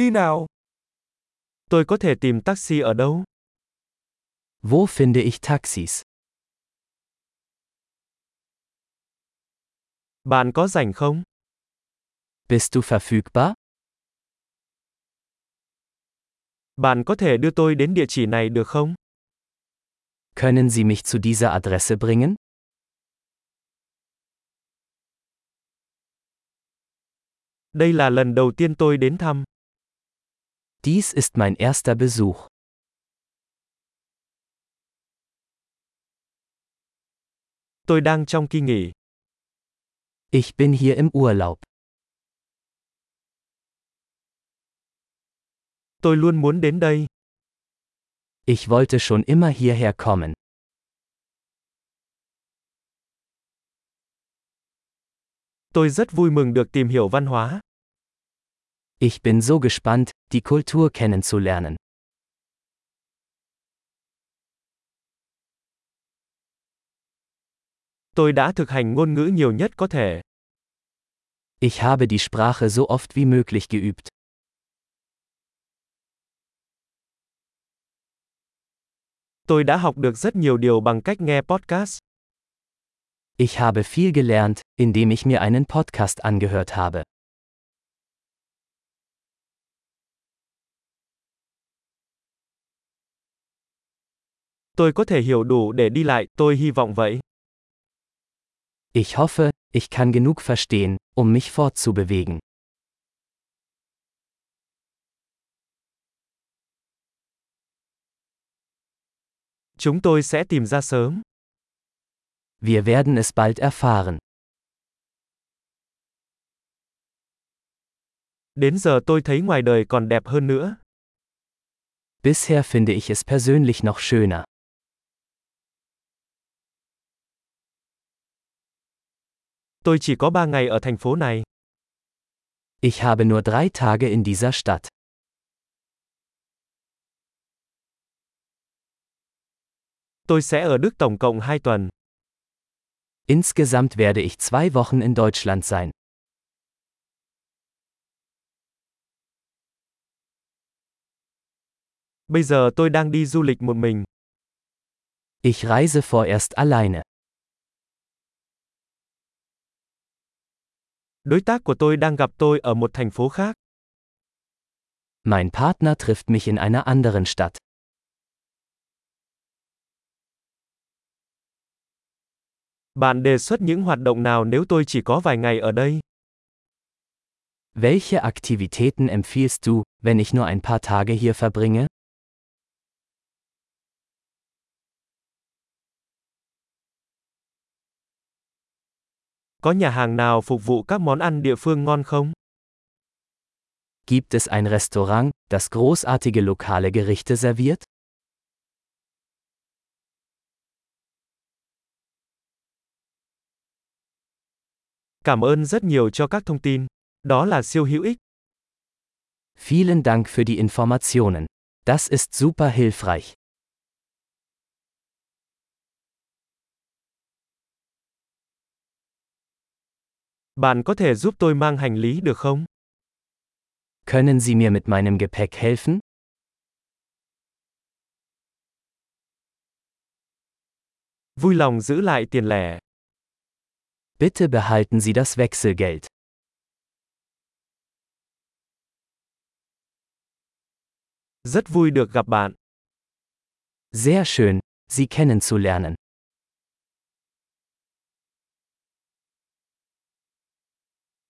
Đi nào. Tôi có thể tìm taxi ở đâu? Wo finde ich Taxis? Bạn có rảnh không? Bist du verfügbar? Bạn có thể đưa tôi đến địa chỉ này được không? Können Sie mich zu dieser Adresse bringen? Đây là lần đầu tiên tôi đến thăm. Dies ist mein erster Besuch. Tôi đang trong kỳ nghỉ. Ich bin hier im Urlaub. Tôi luôn muốn đến đây. Ich wollte schon immer hierher kommen. Tôi rất vui mừng được tìm hiểu văn hóa. Ich bin so gespannt, die Kultur kennenzulernen. Tôi đã thực hành ngôn ngữ nhiều nhất có thể. Ich habe die Sprache so oft wie möglich geübt. Tôi đã học được rất nhiều điều bằng cách nghe podcast. Ich habe viel gelernt, indem ich mir einen Podcast angehört habe. Tôi có thể hiểu đủ để đi lại, tôi hy vọng vậy. Ich hoffe, ich kann genug verstehen, um mich fortzubewegen. Chúng tôi sẽ tìm ra sớm. Wir werden es bald erfahren. Đến giờ tôi thấy ngoài đời còn đẹp hơn nữa. Bisher finde ich es persönlich noch schöner. Tôi chỉ có ba ngày ở thành phố này. Ich habe nur drei Tage in dieser Stadt. Tôi sẽ ở Đức tổng cộng 2 tuần. Insgesamt werde ich zwei Wochen in Deutschland sein. Bây giờ tôi đang đi du lịch một mình. Ich reise vorerst alleine. Đối tác của tôi đang gặp tôi ở một thành phố khác. Mein Partner trifft mich in einer anderen Stadt. Bạn đề xuất những hoạt động nào nếu tôi chỉ có vài ngày ở đây? Welche Aktivitäten empfiehlst du, wenn ich nur ein paar Tage hier verbringe? Có nhà hàng nào phục vụ các món ăn địa phương ngon không? Gibt es ein Restaurant, das großartige lokale Gerichte serviert? Cảm ơn rất nhiều cho các thông tin. Đó là siêu hữu ích. Vielen Dank für die Informationen. Das ist super hilfreich. Bạn có thể giúp tôi mang hành lý được không? Können Sie mir mit meinem Gepäck helfen? Vui lòng giữ lại tiền lẻ. Bitte behalten Sie das Wechselgeld. Rất vui được gặp bạn. Sehr schön, Sie kennenzulernen.